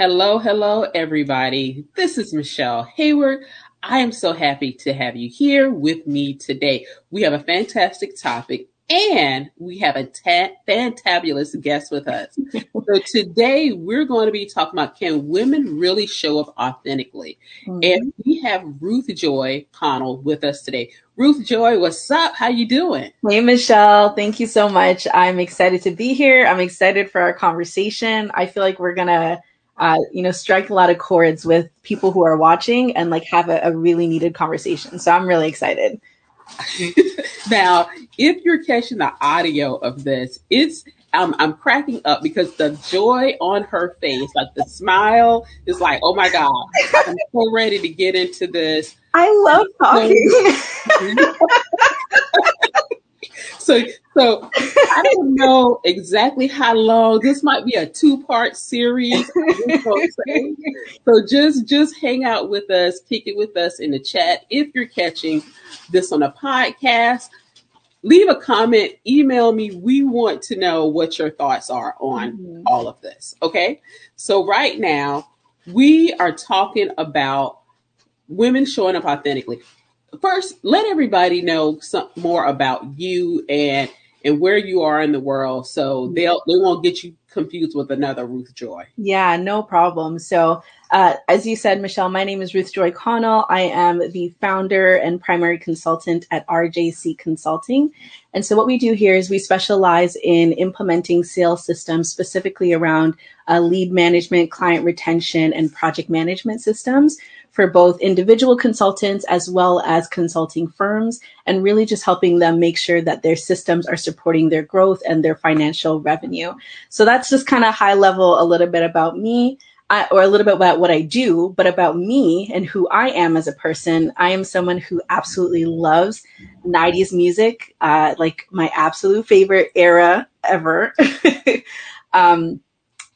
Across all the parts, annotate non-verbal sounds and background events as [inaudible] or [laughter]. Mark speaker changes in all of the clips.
Speaker 1: Hello, hello, everybody. This is Michelle Hayward. I am so happy to have you here with me today. We have a fantastic topic and we have a ta- fantabulous guest with us. [laughs] so today we're going to be talking about can women really show up authentically? Mm-hmm. And we have Ruth Joy Connell with us today. Ruth Joy, what's up? How you doing?
Speaker 2: Hey Michelle, thank you so much. I'm excited to be here. I'm excited for our conversation. I feel like we're gonna uh, you know, strike a lot of chords with people who are watching and like have a, a really needed conversation. So I'm really excited. [laughs]
Speaker 1: now, if you're catching the audio of this, it's I'm, I'm cracking up because the joy on her face, like the smile, is like, oh my god, I'm so ready to get into this.
Speaker 2: I love talking. [laughs] [laughs]
Speaker 1: so, so I don't know exactly how long. This might be a two part series. [laughs] so just just hang out with us, kick it with us in the chat if you're catching this on a podcast, leave a comment, email me. We want to know what your thoughts are on mm-hmm. all of this. Okay. So, right now, we are talking about women showing up authentically. First, let everybody know some more about you and and where you are in the world so they'll they won't get you confused with another Ruth Joy.
Speaker 2: Yeah, no problem. So, uh, as you said, Michelle, my name is Ruth Joy Connell. I am the founder and primary consultant at RJC Consulting. And so, what we do here is we specialize in implementing sales systems specifically around uh, lead management, client retention, and project management systems for both individual consultants as well as consulting firms, and really just helping them make sure that their systems are supporting their growth and their financial revenue. So that's just kind of high level, a little bit about me. I, or a little bit about what I do, but about me and who I am as a person. I am someone who absolutely loves 90s music, uh, like my absolute favorite era ever. [laughs] um,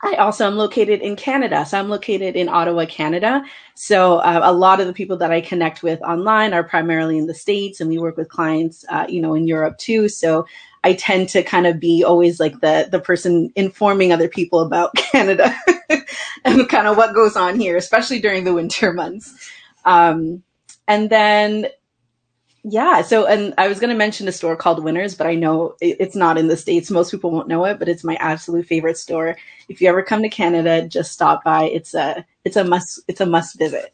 Speaker 2: I also am located in Canada. So I'm located in Ottawa, Canada. So uh, a lot of the people that I connect with online are primarily in the States and we work with clients, uh, you know, in Europe too. So I tend to kind of be always like the, the person informing other people about [laughs] Canada [laughs] and kind of what goes on here, especially during the winter months. Um, and then yeah. So, and I was going to mention a store called Winners, but I know it's not in the States. Most people won't know it, but it's my absolute favorite store. If you ever come to Canada, just stop by. It's a, it's a must, it's a must visit.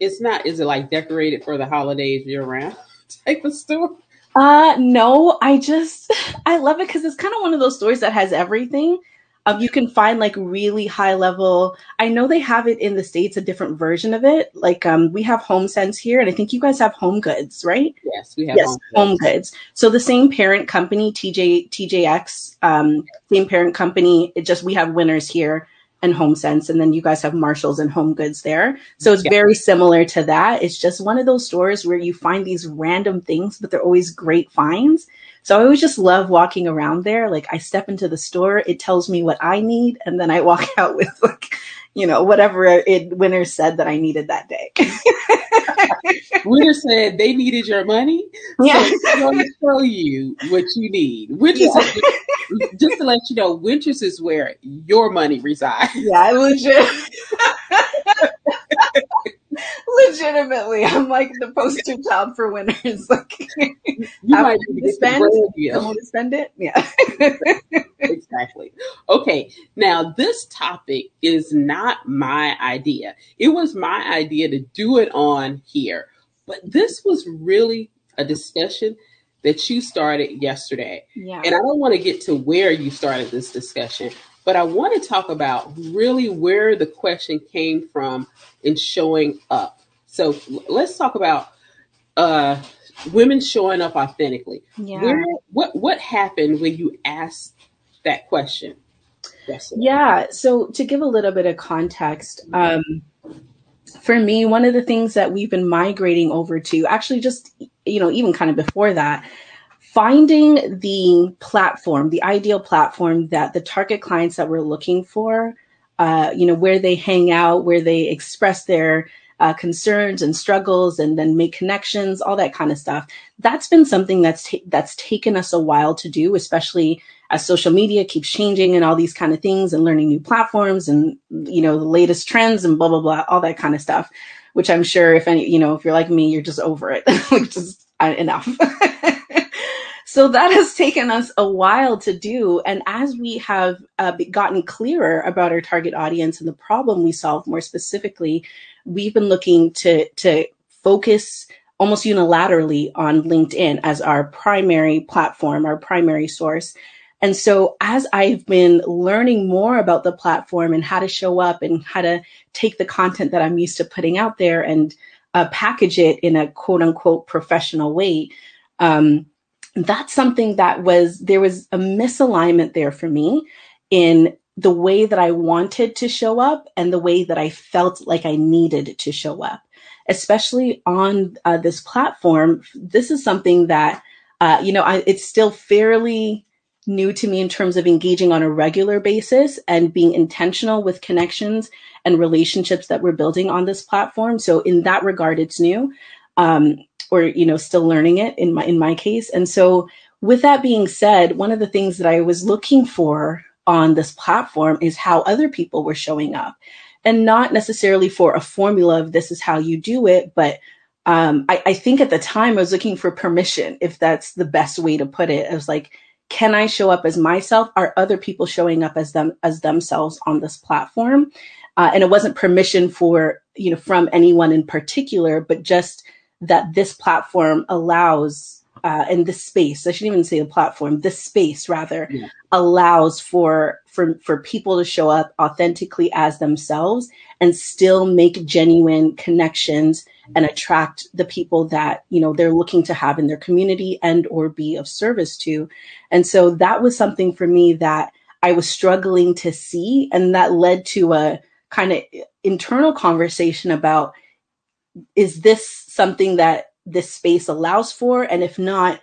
Speaker 1: It's not, is it like decorated for the holidays year round [laughs] type of store?
Speaker 2: Uh, no, I just, [laughs] I love it because it's kind of one of those stores that has everything. Um, you can find like really high level. I know they have it in the states, a different version of it. Like um, we have Home Sense here, and I think you guys have Home Goods, right?
Speaker 1: Yes, we have.
Speaker 2: Yes, Home, Goods. So the same parent company, TJ TJX, um, same parent company. It just we have winners here and Home Sense, and then you guys have Marshalls and Home Goods there. So it's yeah. very similar to that. It's just one of those stores where you find these random things, but they're always great finds. So I always just love walking around there. Like I step into the store, it tells me what I need, and then I walk [laughs] out with like, you know, whatever it Winner said that I needed that day. [laughs]
Speaker 1: Winner said they needed your money.
Speaker 2: Yeah.
Speaker 1: So going to show you what you need. Winners yeah. just to let you know, Winners is where your money resides.
Speaker 2: Yeah, I legit [laughs] legitimately, I'm like the poster child for winners. [laughs] Like,
Speaker 1: you might to spend,
Speaker 2: want to spend it. Yeah, [laughs]
Speaker 1: exactly. Okay, now this topic is not my idea. It was my idea to do it on here, but this was really a discussion that you started yesterday.
Speaker 2: Yeah.
Speaker 1: And I don't want to get to where you started this discussion, but I want to talk about really where the question came from in showing up. So let's talk about uh, women showing up authentically.
Speaker 2: Yeah.
Speaker 1: Where, what what happened when you asked that question?
Speaker 2: Yesterday? Yeah. So to give a little bit of context, um, for me, one of the things that we've been migrating over to, actually, just you know, even kind of before that, finding the platform, the ideal platform that the target clients that we're looking for, uh, you know, where they hang out, where they express their uh, concerns and struggles and then make connections, all that kind of stuff. That's been something that's, ta- that's taken us a while to do, especially as social media keeps changing and all these kind of things and learning new platforms and, you know, the latest trends and blah, blah, blah, all that kind of stuff, which I'm sure if any, you know, if you're like me, you're just over it, [laughs] like just uh, enough. [laughs] So that has taken us a while to do. And as we have uh, gotten clearer about our target audience and the problem we solve more specifically, we've been looking to, to focus almost unilaterally on LinkedIn as our primary platform, our primary source. And so as I've been learning more about the platform and how to show up and how to take the content that I'm used to putting out there and uh, package it in a quote unquote professional way, um, that's something that was, there was a misalignment there for me in the way that I wanted to show up and the way that I felt like I needed to show up, especially on uh, this platform. This is something that, uh, you know, I, it's still fairly new to me in terms of engaging on a regular basis and being intentional with connections and relationships that we're building on this platform. So in that regard, it's new. Um, or you know still learning it in my in my case and so with that being said one of the things that i was looking for on this platform is how other people were showing up. And not necessarily for a formula of this is how you do it but um, I, I think at the time i was looking for permission if that's the best way to put it. I was like can i show up as myself? Are other people showing up as them as themselves on this platform? Uh, and it wasn't permission for you know from anyone in particular but just that this platform allows uh, in this space i shouldn't even say the platform this space rather yeah. allows for for for people to show up authentically as themselves and still make genuine connections and attract the people that you know they're looking to have in their community and or be of service to and so that was something for me that i was struggling to see and that led to a kind of internal conversation about is this something that this space allows for? And if not,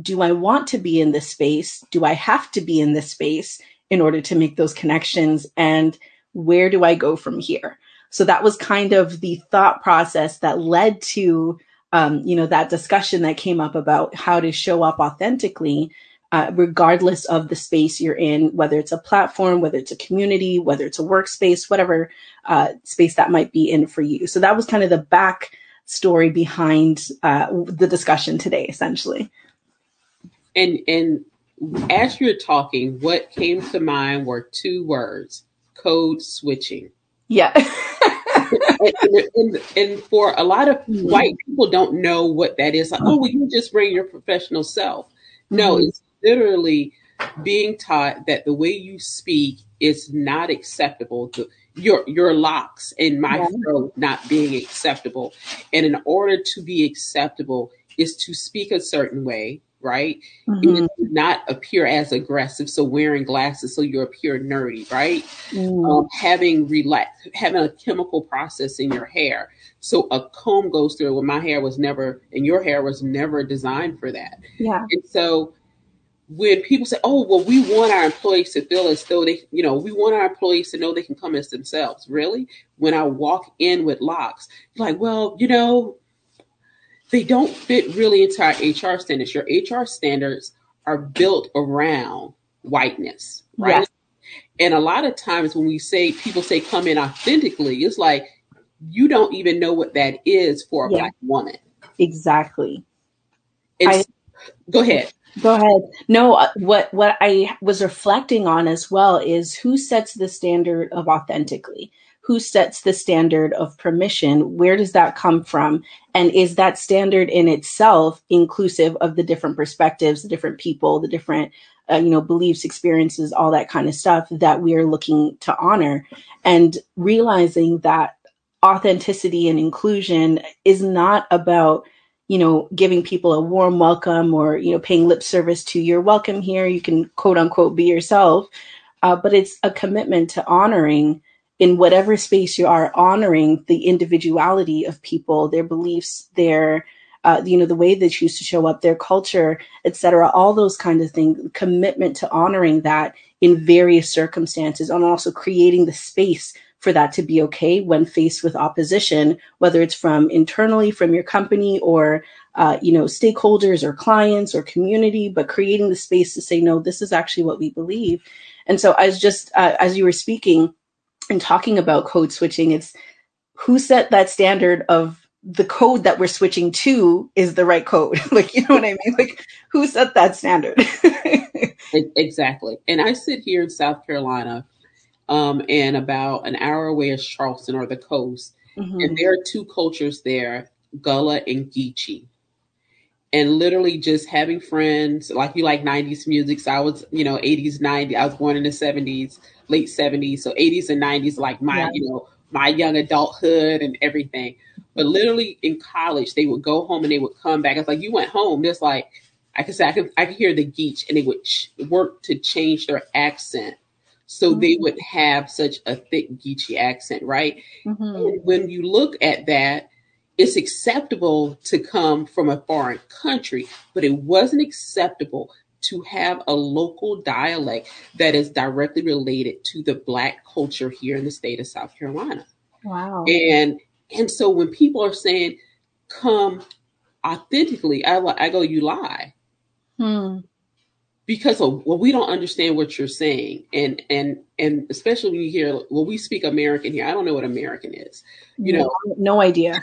Speaker 2: do I want to be in this space? Do I have to be in this space in order to make those connections? And where do I go from here? So that was kind of the thought process that led to, um, you know, that discussion that came up about how to show up authentically uh, regardless of the space you're in, whether it's a platform, whether it's a community, whether it's a workspace, whatever uh, space that might be in for you. So that was kind of the back story behind uh, the discussion today, essentially.
Speaker 1: And and as you're talking, what came to mind were two words: code switching.
Speaker 2: Yeah. [laughs]
Speaker 1: and, and, and, for a lot of mm-hmm. white people, don't know what that is. Like, oh, well, you just bring your professional self. No, mm-hmm. it's literally being taught that the way you speak is not acceptable. To, your your locks and my yeah. throat not being acceptable, and in order to be acceptable, is to speak a certain way, right? And not appear as aggressive. So wearing glasses, so you appear nerdy, right? Mm. Um, having relax, having a chemical process in your hair, so a comb goes through. Well, my hair was never, and your hair was never designed for that.
Speaker 2: Yeah.
Speaker 1: And so when people say, "Oh, well, we want our employees to feel as though they, you know, we want our employees to know they can come as themselves." Really, when I walk in with locks, like, well, you know, they don't fit really into our HR standards. Your HR standards are built around whiteness, right? Yes. And a lot of times when we say people say come in authentically, it's like you don't even know what that is for a yeah. black woman.
Speaker 2: Exactly.
Speaker 1: I, go ahead.
Speaker 2: Go ahead. No, uh, what what I was reflecting on as well is who sets the standard of authentically? Who sets the standard of permission? Where does that come from? And is that standard in itself inclusive of the different perspectives, the different people, the different uh, you know beliefs, experiences, all that kind of stuff that we are looking to honor, and realizing that authenticity and inclusion is not about you know, giving people a warm welcome or, you know, paying lip service to your welcome here. You can quote unquote be yourself. Uh, but it's a commitment to honoring in whatever space you are, honoring the individuality of people, their beliefs, their, uh, you know, the way they choose to show up, their culture, etc. All those kind of things. Commitment to honoring that in various circumstances, and also creating the space for that to be okay when faced with opposition, whether it's from internally from your company or uh, you know stakeholders or clients or community, but creating the space to say no, this is actually what we believe. And so, as just uh, as you were speaking and talking about code switching, it's who set that standard of the code that we're switching to is the right code. [laughs] like, you know what I mean? Like, who set that standard? [laughs]
Speaker 1: exactly. And I sit here in South Carolina, um, and about an hour away is Charleston or the coast. Mm-hmm. And there are two cultures there, Gullah and Geechee. And literally just having friends, like you like 90s music. So I was, you know, 80s, 90s. I was born in the 70s, late 70s. So 80s and 90s, like my, yeah. you know, my young adulthood and everything. But literally in college, they would go home and they would come back. It's like you went home. Just like I could say, I could, I could hear the Geech, and they would ch- work to change their accent so mm-hmm. they would have such a thick Geechee accent, right? Mm-hmm. When you look at that, it's acceptable to come from a foreign country, but it wasn't acceptable to have a local dialect that is directly related to the black culture here in the state of South Carolina.
Speaker 2: Wow.
Speaker 1: And and so when people are saying, come authentically, I, I go, you lie. Hmm. Because of, well, we don't understand what you're saying, and and and especially when you hear, well, we speak American here. I don't know what American is. You no, know,
Speaker 2: no idea,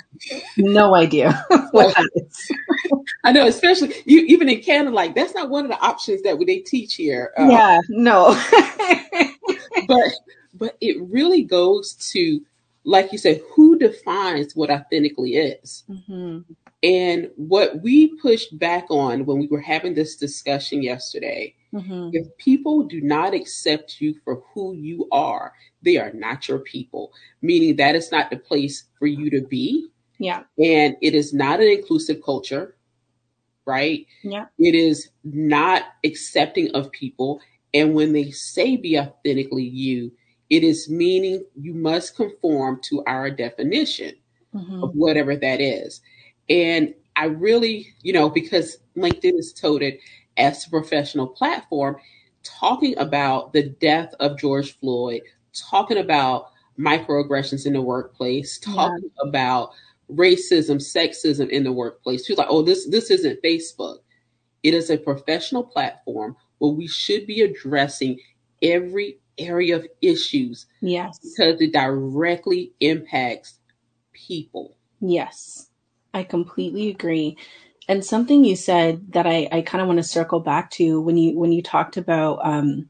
Speaker 2: no idea [laughs] what that is. [laughs]
Speaker 1: I know, especially you, even in Canada, like that's not one of the options that they teach here.
Speaker 2: Uh, yeah, no. [laughs]
Speaker 1: but but it really goes to like you said, who defines what authentically is? Mm-hmm. And what we pushed back on when we were having this discussion yesterday, mm-hmm. if people do not accept you for who you are, they are not your people, meaning that is not the place for you to be.
Speaker 2: Yeah.
Speaker 1: And it is not an inclusive culture, right?
Speaker 2: Yeah.
Speaker 1: It is not accepting of people. And when they say be authentically you, it is meaning you must conform to our definition mm-hmm. of whatever that is. And I really, you know, because LinkedIn is touted as a professional platform, talking about the death of George Floyd, talking about microaggressions in the workplace, talking yeah. about racism, sexism in the workplace. She's like, oh, this this isn't Facebook. It is a professional platform where we should be addressing every area of issues.
Speaker 2: Yes.
Speaker 1: Because it directly impacts people.
Speaker 2: Yes. I completely agree. And something you said that I, I kind of want to circle back to when you when you talked about um,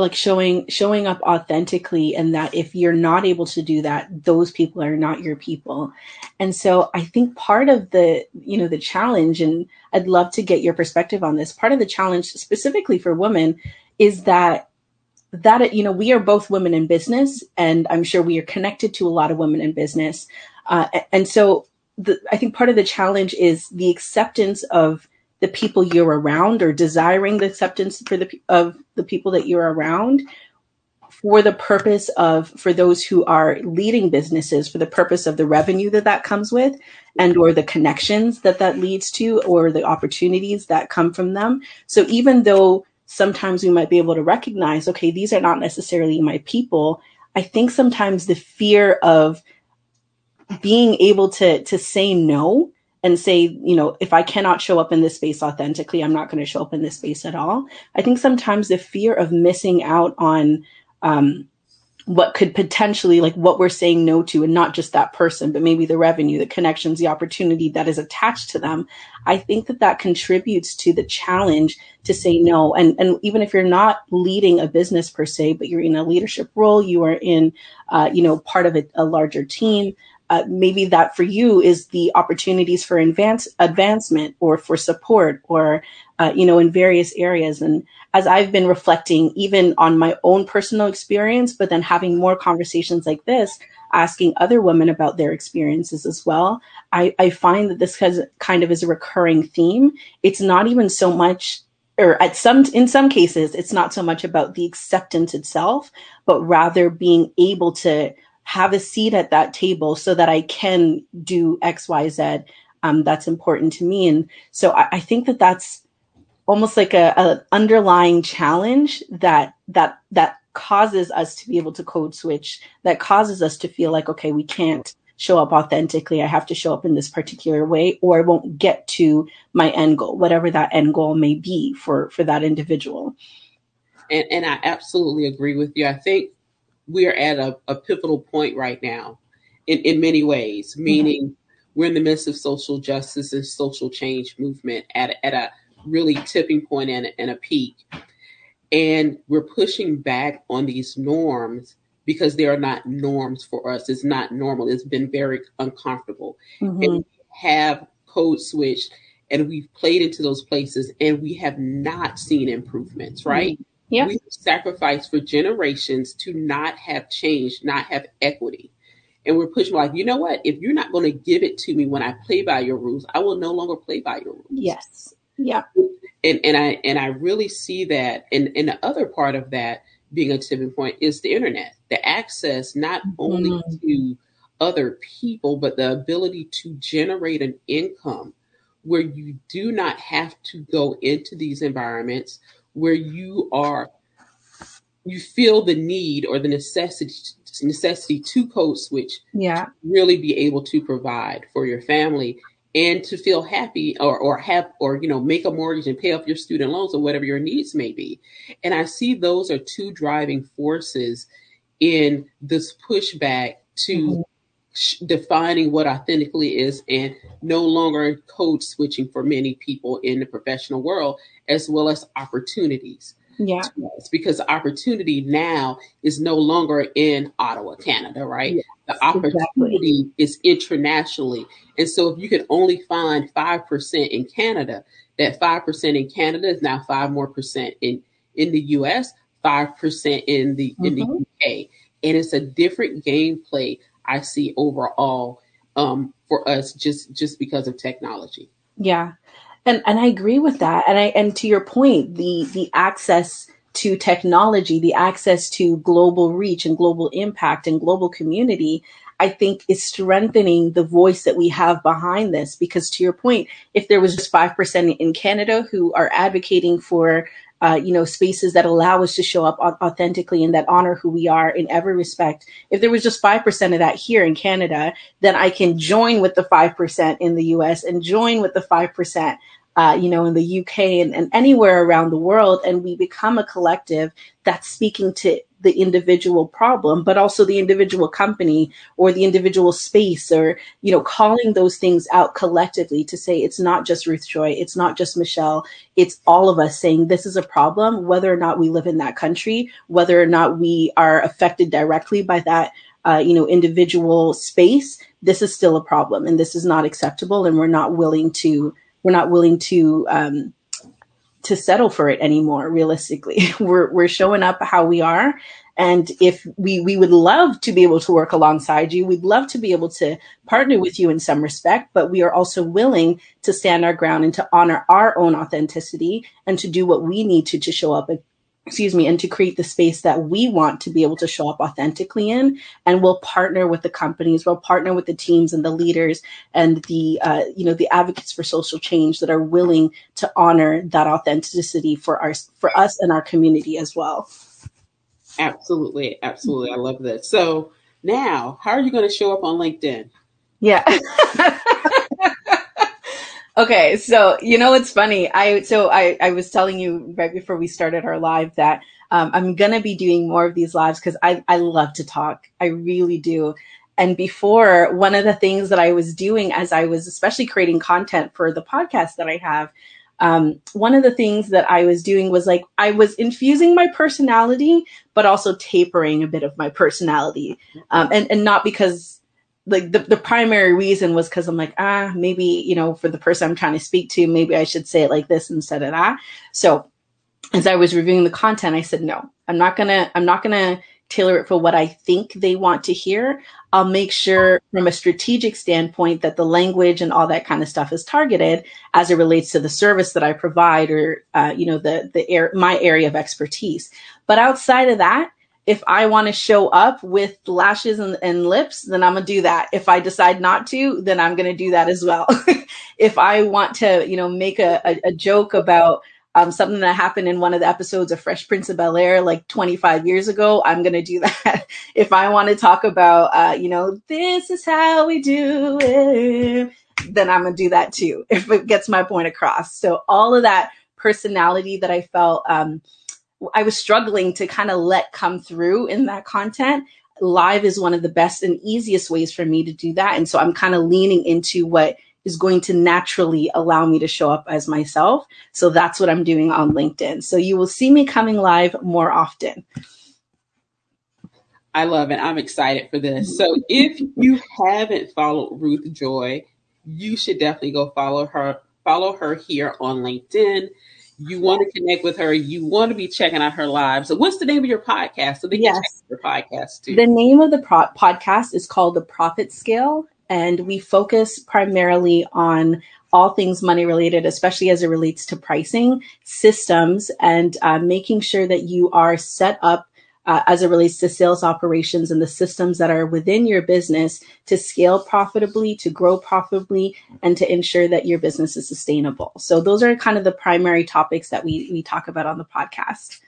Speaker 2: like showing showing up authentically and that if you're not able to do that those people are not your people and so i think part of the you know the challenge and i'd love to get your perspective on this part of the challenge specifically for women is that that you know we are both women in business and i'm sure we are connected to a lot of women in business uh, and so the, i think part of the challenge is the acceptance of the people you're around or desiring the acceptance for the of the people that you're around for the purpose of for those who are leading businesses for the purpose of the revenue that that comes with and or the connections that that leads to or the opportunities that come from them so even though sometimes we might be able to recognize, okay, these are not necessarily my people. I think sometimes the fear of being able to to say no and say, you know, if I cannot show up in this space authentically, I'm not going to show up in this space at all. I think sometimes the fear of missing out on um, what could potentially like what we're saying no to and not just that person but maybe the revenue the connections the opportunity that is attached to them i think that that contributes to the challenge to say no and and even if you're not leading a business per se but you're in a leadership role you are in uh, you know part of a, a larger team uh, maybe that for you is the opportunities for advance advancement or for support or uh, you know in various areas and as I've been reflecting even on my own personal experience, but then having more conversations like this, asking other women about their experiences as well, I, I find that this has kind of is a recurring theme. It's not even so much or at some in some cases it's not so much about the acceptance itself but rather being able to have a seat at that table so that i can do xyz um, that's important to me and so I, I think that that's almost like a, a underlying challenge that that that causes us to be able to code switch, that causes us to feel like, okay, we can't show up authentically. I have to show up in this particular way or I won't get to my end goal, whatever that end goal may be for, for that individual.
Speaker 1: And, and I absolutely agree with you. I think we're at a, a pivotal point right now in, in many ways, meaning mm-hmm. we're in the midst of social justice and social change movement at, at a really tipping point and, and a peak. And we're pushing back on these norms because they are not norms for us. It's not normal. It's been very uncomfortable. Mm-hmm. And we have code switched and we've played into those places and we have not seen improvements, right? Mm-hmm.
Speaker 2: Yeah.
Speaker 1: We've sacrificed for generations to not have change, not have equity. And we're pushing like, you know what? If you're not going to give it to me when I play by your rules, I will no longer play by your rules.
Speaker 2: Yes. Yeah.
Speaker 1: And and I and I really see that and, and the other part of that being a tipping point is the internet. The access not only mm-hmm. to other people, but the ability to generate an income where you do not have to go into these environments where you are you feel the need or the necessity necessity to code switch
Speaker 2: yeah
Speaker 1: really be able to provide for your family and to feel happy or, or have or you know make a mortgage and pay off your student loans or whatever your needs may be and i see those are two driving forces in this pushback to mm-hmm. Defining what authentically is and no longer code switching for many people in the professional world as well as opportunities
Speaker 2: yeah.
Speaker 1: because opportunity now is no longer in Ottawa, Canada, right? Yes, the opportunity exactly. is internationally. And so if you can only find 5% in Canada, that 5% in Canada is now 5 more percent in, in the US, 5% in the, mm-hmm. in the UK. And it's a different gameplay I see overall um, for us just, just because of technology.
Speaker 2: Yeah. And and I agree with that. And I and to your point, the the access to technology, the access to global reach and global impact and global community, I think is strengthening the voice that we have behind this. Because to your point, if there was just 5% in Canada who are advocating for uh, you know, spaces that allow us to show up authentically and that honor who we are in every respect. If there was just 5% of that here in Canada, then I can join with the 5% in the US and join with the 5%. Uh, you know, in the UK and, and anywhere around the world, and we become a collective that's speaking to the individual problem, but also the individual company or the individual space or, you know, calling those things out collectively to say it's not just Ruth Joy, it's not just Michelle, it's all of us saying this is a problem, whether or not we live in that country, whether or not we are affected directly by that, uh, you know, individual space, this is still a problem and this is not acceptable and we're not willing to, we're not willing to, um, to settle for it anymore realistically. [laughs] We're we're showing up how we are. And if we we would love to be able to work alongside you we'd love to be able to partner with you in some respect but we are also willing to stand our ground and to honor our own authenticity and to do what we need to to show up excuse me, and to create the space that we want to be able to show up authentically in. And we'll partner with the companies, we'll partner with the teams and the leaders and the, uh, you know, the advocates for social change that are willing to honor that authenticity for our, for us and our community as well.
Speaker 1: Absolutely. Absolutely. I love this. So now, how are you going to show up on LinkedIn?
Speaker 2: Yeah. [laughs] Okay, so you know what's funny? I so I I was telling you right before we started our live that um, I'm gonna be doing more of these lives because I I love to talk. I really do. And before, one of the things that I was doing as I was especially creating content for the podcast that I have, um, one of the things that I was doing was like I was infusing my personality, but also tapering a bit of my personality, um, and and not because like the, the primary reason was because I'm like, ah, maybe, you know, for the person I'm trying to speak to, maybe I should say it like this instead of that. So as I was reviewing the content, I said, no, I'm not gonna, I'm not gonna tailor it for what I think they want to hear. I'll make sure from a strategic standpoint that the language and all that kind of stuff is targeted as it relates to the service that I provide or, uh, you know, the, the air, my area of expertise. But outside of that, if I want to show up with lashes and, and, lips, then I'm gonna do that. If I decide not to, then I'm gonna do that as well. [laughs] if I want to, you know, make a, a, a joke about um, something that happened in one of the episodes of Fresh Prince of Bel Air like 25 years ago, I'm going to do [laughs] that. if I want to talk about, uh, you know, this is how we do it, then I'm going to do that too, [laughs] if it gets my point across. So all of that personality that I felt, um, I was struggling to kind of let come through in that content. Live is one of the best and easiest ways for me to do that. And so I'm kind of leaning into what is going to naturally allow me to show up as myself. So that's what I'm doing on LinkedIn. So you will see me coming live more often.
Speaker 1: I love it. I'm excited for this. Mm-hmm. So if you haven't followed Ruth Joy, you should definitely go follow her. Follow her here on LinkedIn. You want to connect with her. You want to be checking out her live. So, what's the name of your podcast? So they yes. your podcast too.
Speaker 2: The name of the pro- podcast is called The Profit Scale, and we focus primarily on all things money related, especially as it relates to pricing systems and uh, making sure that you are set up uh, as it relates to sales operations and the systems that are within your business to scale profitably, to grow profitably, and to ensure that your business is sustainable. So those are kind of the primary topics that we we talk about on the podcast.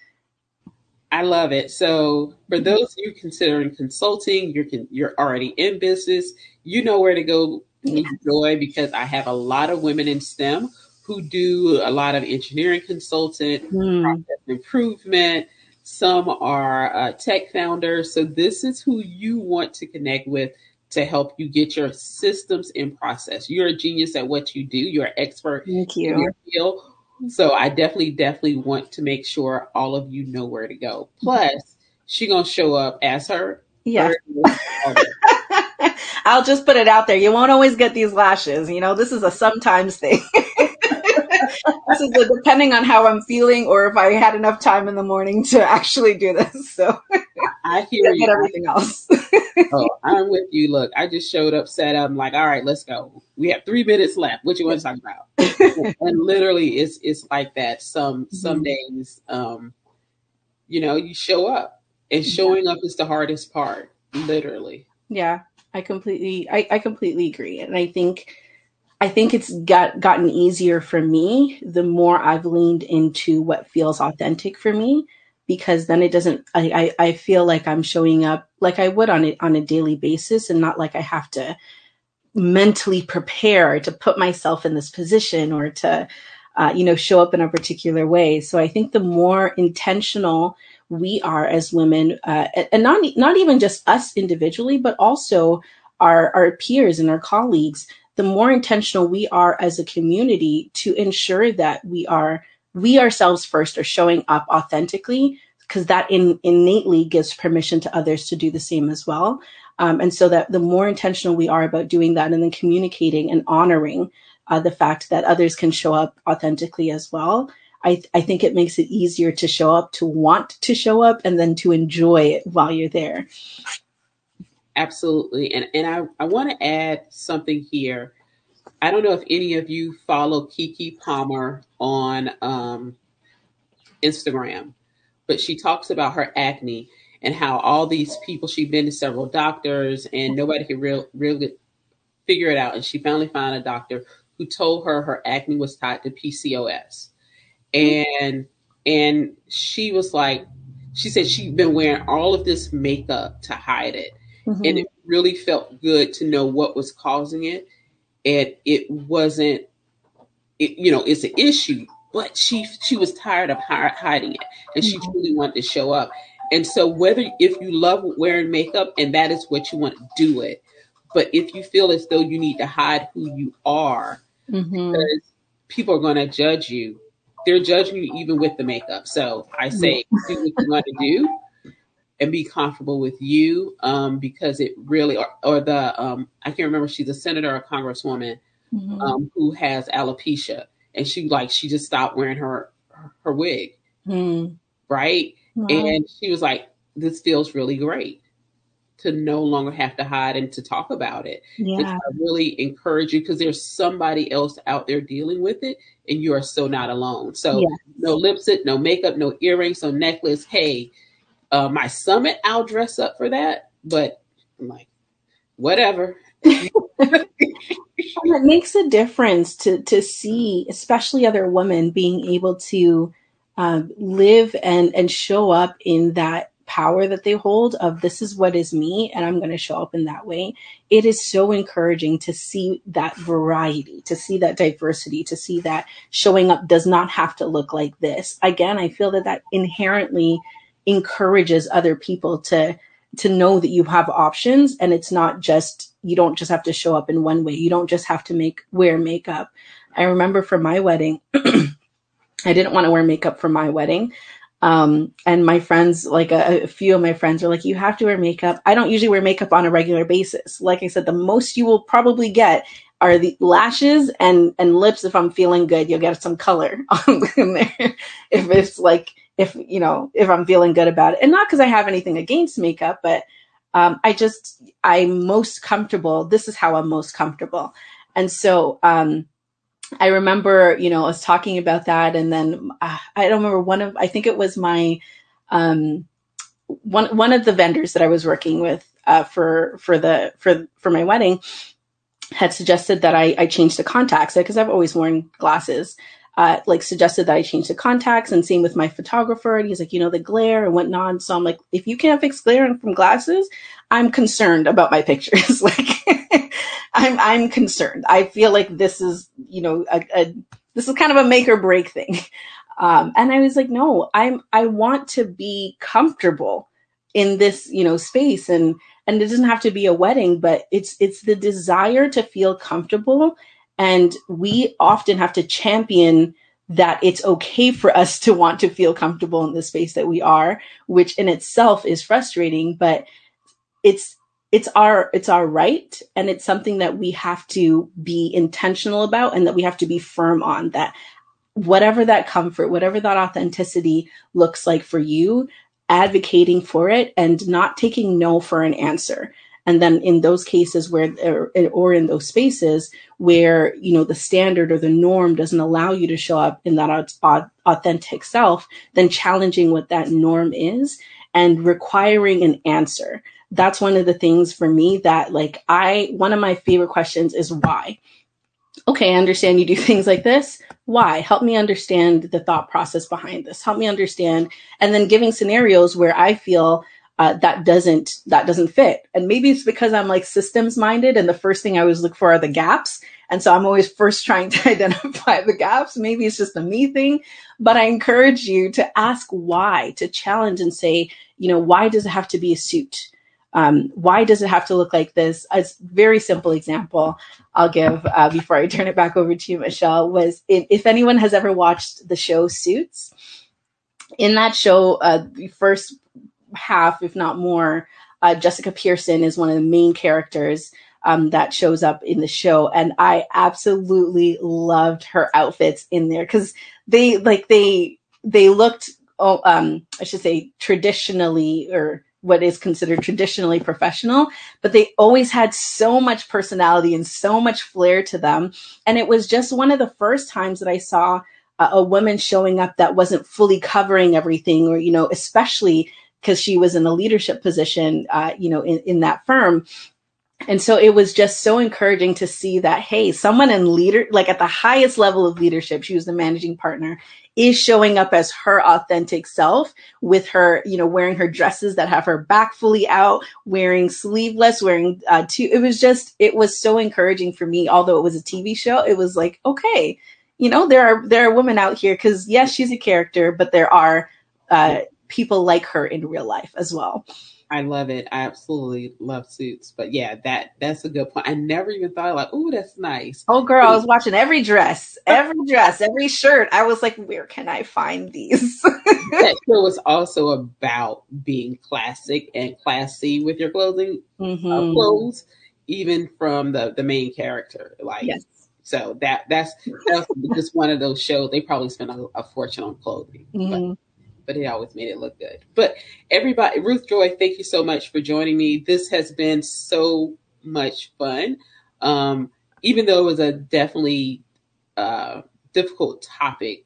Speaker 1: I love it. So for those of you considering consulting, you're you're already in business, you know where to go enjoy because I have a lot of women in STEM who do a lot of engineering consultant, mm. process improvement, some are uh, tech founders. So this is who you want to connect with to help you get your systems in process. You're a genius at what you do. You're an expert
Speaker 2: Thank you. in your
Speaker 1: field. So I definitely, definitely want to make sure all of you know where to go. Plus, she gonna show up as her.
Speaker 2: Yeah. [laughs] I'll just put it out there. You won't always get these lashes. You know, this is a sometimes thing. [laughs] this is a, depending on how I'm feeling or if I had enough time in the morning to actually do this. So
Speaker 1: I hear you.
Speaker 2: everything else.
Speaker 1: oh, I'm with you. Look, I just showed up, set up. I'm like, all right, let's go. We have three minutes left. What you want to talk about? [laughs] and literally, it's it's like that. Some some mm-hmm. days, um, you know, you show up, and showing up is the hardest part. Literally.
Speaker 2: Yeah, I completely, I, I completely agree, and I think I think it's got gotten easier for me the more I've leaned into what feels authentic for me because then it doesn't I, I, I feel like I'm showing up like I would on it on a daily basis and not like I have to mentally prepare to put myself in this position or to uh, you know show up in a particular way. So I think the more intentional we are as women, uh, and not not even just us individually, but also our our peers and our colleagues the more intentional we are as a community to ensure that we are we ourselves first are showing up authentically because that in, innately gives permission to others to do the same as well. Um, and so that the more intentional we are about doing that and then communicating and honoring uh, the fact that others can show up authentically as well I, I think it makes it easier to show up to want to show up and then to enjoy it while you're there
Speaker 1: Absolutely. And and I, I want to add something here. I don't know if any of you follow Keke Palmer on um, Instagram, but she talks about her acne and how all these people she'd been to several doctors and nobody could real really figure it out. And she finally found a doctor who told her her acne was tied to PCOS. And and she was like, she said she'd been wearing all of this makeup to hide it Mm-hmm. And it really felt good to know what was causing it. And it wasn't, it, you know, it's an issue, but she she was tired of hiding it, and she mm-hmm. truly wanted to show up. And so, whether if you love wearing makeup and that is what you want to do it, but if you feel as though you need to hide who you are, mm-hmm. because people are going to judge you, they're judging you even with the makeup. So I say, do what you want to do, and be comfortable with you um, because it really or, or the um, I can't remember she's a senator or a congresswoman mm-hmm. um, who has alopecia and she like she just stopped wearing her her, wig mm. right wow. and she was like this feels really great to no longer have to hide and to talk about it
Speaker 2: yeah.
Speaker 1: I really encourage you because there's somebody else out there dealing with it and you are so not alone so yes. no lipstick no makeup no earrings no necklace hey uh, my summit, I'll dress up for that, but I'm like, whatever. [laughs]
Speaker 2: It makes a difference to to see, especially other women being able to um, live and and show up in that power that they hold of this is what is me and I'm going to show up in that way. It is so encouraging to see that variety, to see that diversity, to see that showing up does not have to look like this. Again, I feel that that inherently encourages other people to to know that you have options and it's not just you don't just have to show up in one way. You don't just have to make wear makeup. I remember for my wedding [clears throat] I didn't want to wear makeup for my wedding. Um, and my friends, like a, a, few of my friends, are like, "You have to wear makeup." I don't usually wear makeup on a regular basis. Like I said, the most you will probably get are the lashes and and lips. If I'm feeling good, you'll get some color [laughs] in there. if it's like if you know if I'm feeling good about it, and not because I have anything against makeup, but um, I just I'm most comfortable. This is how I'm most comfortable, and so um, I remember, you know, us talking about that, and then uh, I don't remember one of. I think it was my um, one one of the vendors that I was working with uh, for for the for for my wedding had suggested that I, I change the contacts because I've always worn glasses. Uh, like suggested that I change the contacts and same with my photographer. And he's like, you know, the glare and whatnot. So I'm like, if you can't fix glare from glasses, I'm concerned about my pictures. [laughs] like I'm I'm concerned. I feel like this is you know a, a this is kind of a make or break thing. Um, and I was like, no, I'm I want to be comfortable in this you know space and and it doesn't have to be a wedding, but it's it's the desire to feel comfortable. And we often have to champion that it's okay for us to want to feel comfortable in the space that we are, which in itself is frustrating, but it's it's our it's our right. And it's something that we have to be intentional about and that we have to be firm on that whatever that comfort whatever that authenticity looks like for you advocating for it and not taking no for an answer and then in those cases where or, in those spaces where you know the standard or the norm doesn't allow you to show up in that authentic self then challenging what that norm is and requiring an answer that's one of the things for me that like I one of my favorite questions is why. Okay, I understand you do [laughs] things like this. Why? Help me understand the thought process behind this. Help me understand and then giving scenarios where I feel uh, that doesn't that doesn't fit. And maybe it's because I'm like systems minded and the first thing I always look for are the gaps. And so I'm always first trying [laughs] to identify the gaps. Maybe it's just a me thing, but I encourage you to ask why, to challenge and say, you know, why does it have to be a suit? Um, why does it have to look like this? A very simple example I'll give uh, before I turn it back over to you, Michelle, was if anyone has ever watched the show Suits, in that show, uh, the first half, if not more, uh, Jessica Pearson is one of the main characters um, that shows up in the show, and I absolutely loved her outfits in there because they like they they looked, oh, um, I should say, traditionally or what is considered traditionally professional, but they always had so much personality and so much flair to them. And it was just one of the first times that I saw a, a woman showing up that wasn't fully covering everything, or, you know, especially because she was in a leadership position, uh, you know, in, in that firm. And so it was just so encouraging to see that, hey, someone in leader, like at the highest level of leadership, she was the managing partner, is showing up as her authentic self with her, you know, wearing her dresses that have her back fully out, wearing sleeveless, wearing, uh, two. It was just, it was so encouraging for me. Although it was a TV show, it was like, okay, you know, there are, there are women out here. Cause yes, she's a character, but there are, uh, people like her in real life as well.
Speaker 1: I love it. I absolutely love suits. But yeah, that that's a good point. I never even thought like, oh, that's nice.
Speaker 2: Oh girl, I was watching every dress, [laughs] every dress, every shirt. I was like, where can I find these? [laughs]
Speaker 1: that show was also about being classic and classy with your clothing uh, mm-hmm. uh, clothes, even from the the main character. Like yes. So that that's that's just one of those shows. They probably spent a, a fortune on clothing. Mm-hmm. But but it always made it look good. But everybody, Ruth Joy, thank you so much for joining me. This has been so much fun. Um, even though it was a definitely uh, difficult topic,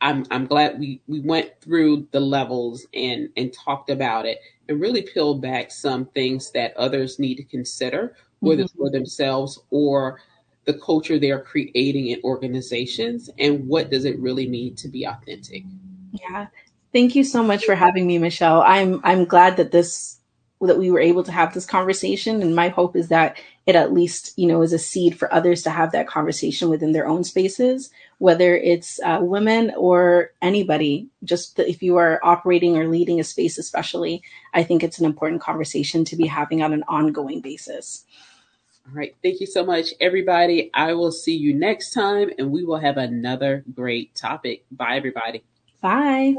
Speaker 1: I'm I'm glad we we went through the levels and and talked about it and really peeled back some things that others need to consider, whether mm-hmm. for themselves or the culture they're creating in organizations and what does it really mean to be authentic.
Speaker 2: Yeah. Thank you so much for having me, Michelle. I'm I'm glad that this that we were able to have this conversation and my hope is that it at least you know is a seed for others to have that conversation within their own spaces whether it's uh, women or anybody. Just if you are operating or leading a space especially i think it's an important conversation to be having on an ongoing basis.
Speaker 1: All right. Thank you so much everybody. I will see you next time and we will have another great topic. Bye everybody
Speaker 2: bye